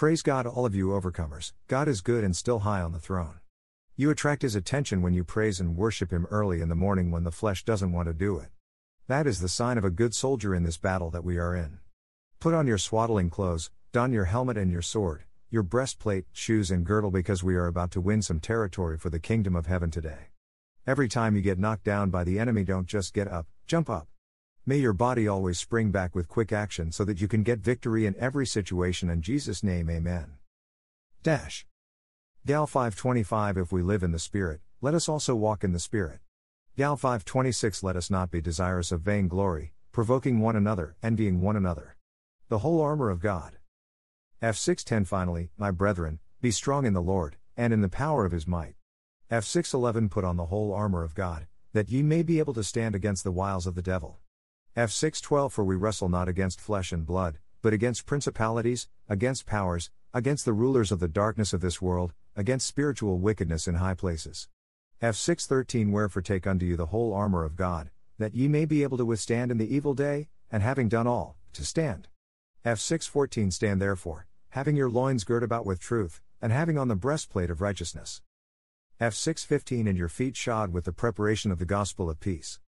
Praise God, all of you overcomers. God is good and still high on the throne. You attract His attention when you praise and worship Him early in the morning when the flesh doesn't want to do it. That is the sign of a good soldier in this battle that we are in. Put on your swaddling clothes, don your helmet and your sword, your breastplate, shoes, and girdle because we are about to win some territory for the kingdom of heaven today. Every time you get knocked down by the enemy, don't just get up, jump up. May your body always spring back with quick action so that you can get victory in every situation in Jesus' name, amen. Dash. Gal 525 If we live in the Spirit, let us also walk in the Spirit. Gal 526 Let us not be desirous of vain glory, provoking one another, envying one another. The whole armor of God. F610 Finally, my brethren, be strong in the Lord, and in the power of his might. F611 Put on the whole armor of God, that ye may be able to stand against the wiles of the devil. F612 For we wrestle not against flesh and blood, but against principalities, against powers, against the rulers of the darkness of this world, against spiritual wickedness in high places. F613 Wherefore take unto you the whole armor of God, that ye may be able to withstand in the evil day, and having done all, to stand. F614 Stand therefore, having your loins girt about with truth, and having on the breastplate of righteousness. F615 And your feet shod with the preparation of the gospel of peace.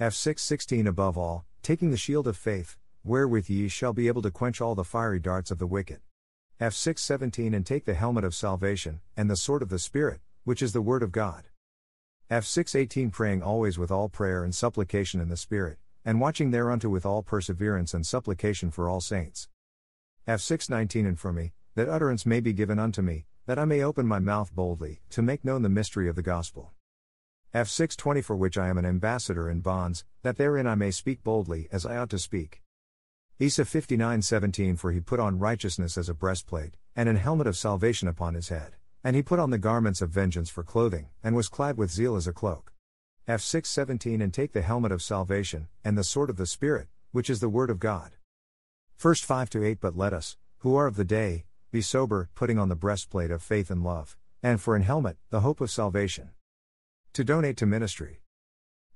F616 Above all, taking the shield of faith, wherewith ye shall be able to quench all the fiery darts of the wicked. F617 And take the helmet of salvation, and the sword of the Spirit, which is the word of God. F618 Praying always with all prayer and supplication in the Spirit, and watching thereunto with all perseverance and supplication for all saints. F619 And for me, that utterance may be given unto me, that I may open my mouth boldly, to make known the mystery of the gospel F620 For which I am an ambassador in bonds, that therein I may speak boldly as I ought to speak. Isa 59:17 For he put on righteousness as a breastplate, and an helmet of salvation upon his head, and he put on the garments of vengeance for clothing, and was clad with zeal as a cloak. F6:17 And take the helmet of salvation, and the sword of the Spirit, which is the word of God. First 5 to 8 But let us, who are of the day, be sober, putting on the breastplate of faith and love, and for an helmet, the hope of salvation. To donate to ministry.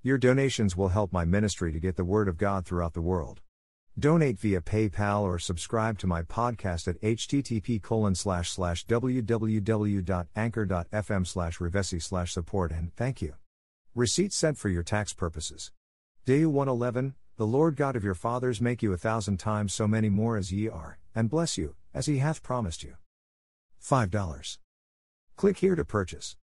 Your donations will help my ministry to get the word of God throughout the world. Donate via PayPal or subscribe to my podcast at http www.anchor.fm slash revesi slash support and thank you. Receipt sent for your tax purposes. Day 111, the Lord God of your fathers make you a thousand times so many more as ye are, and bless you, as he hath promised you. $5. Click here to purchase.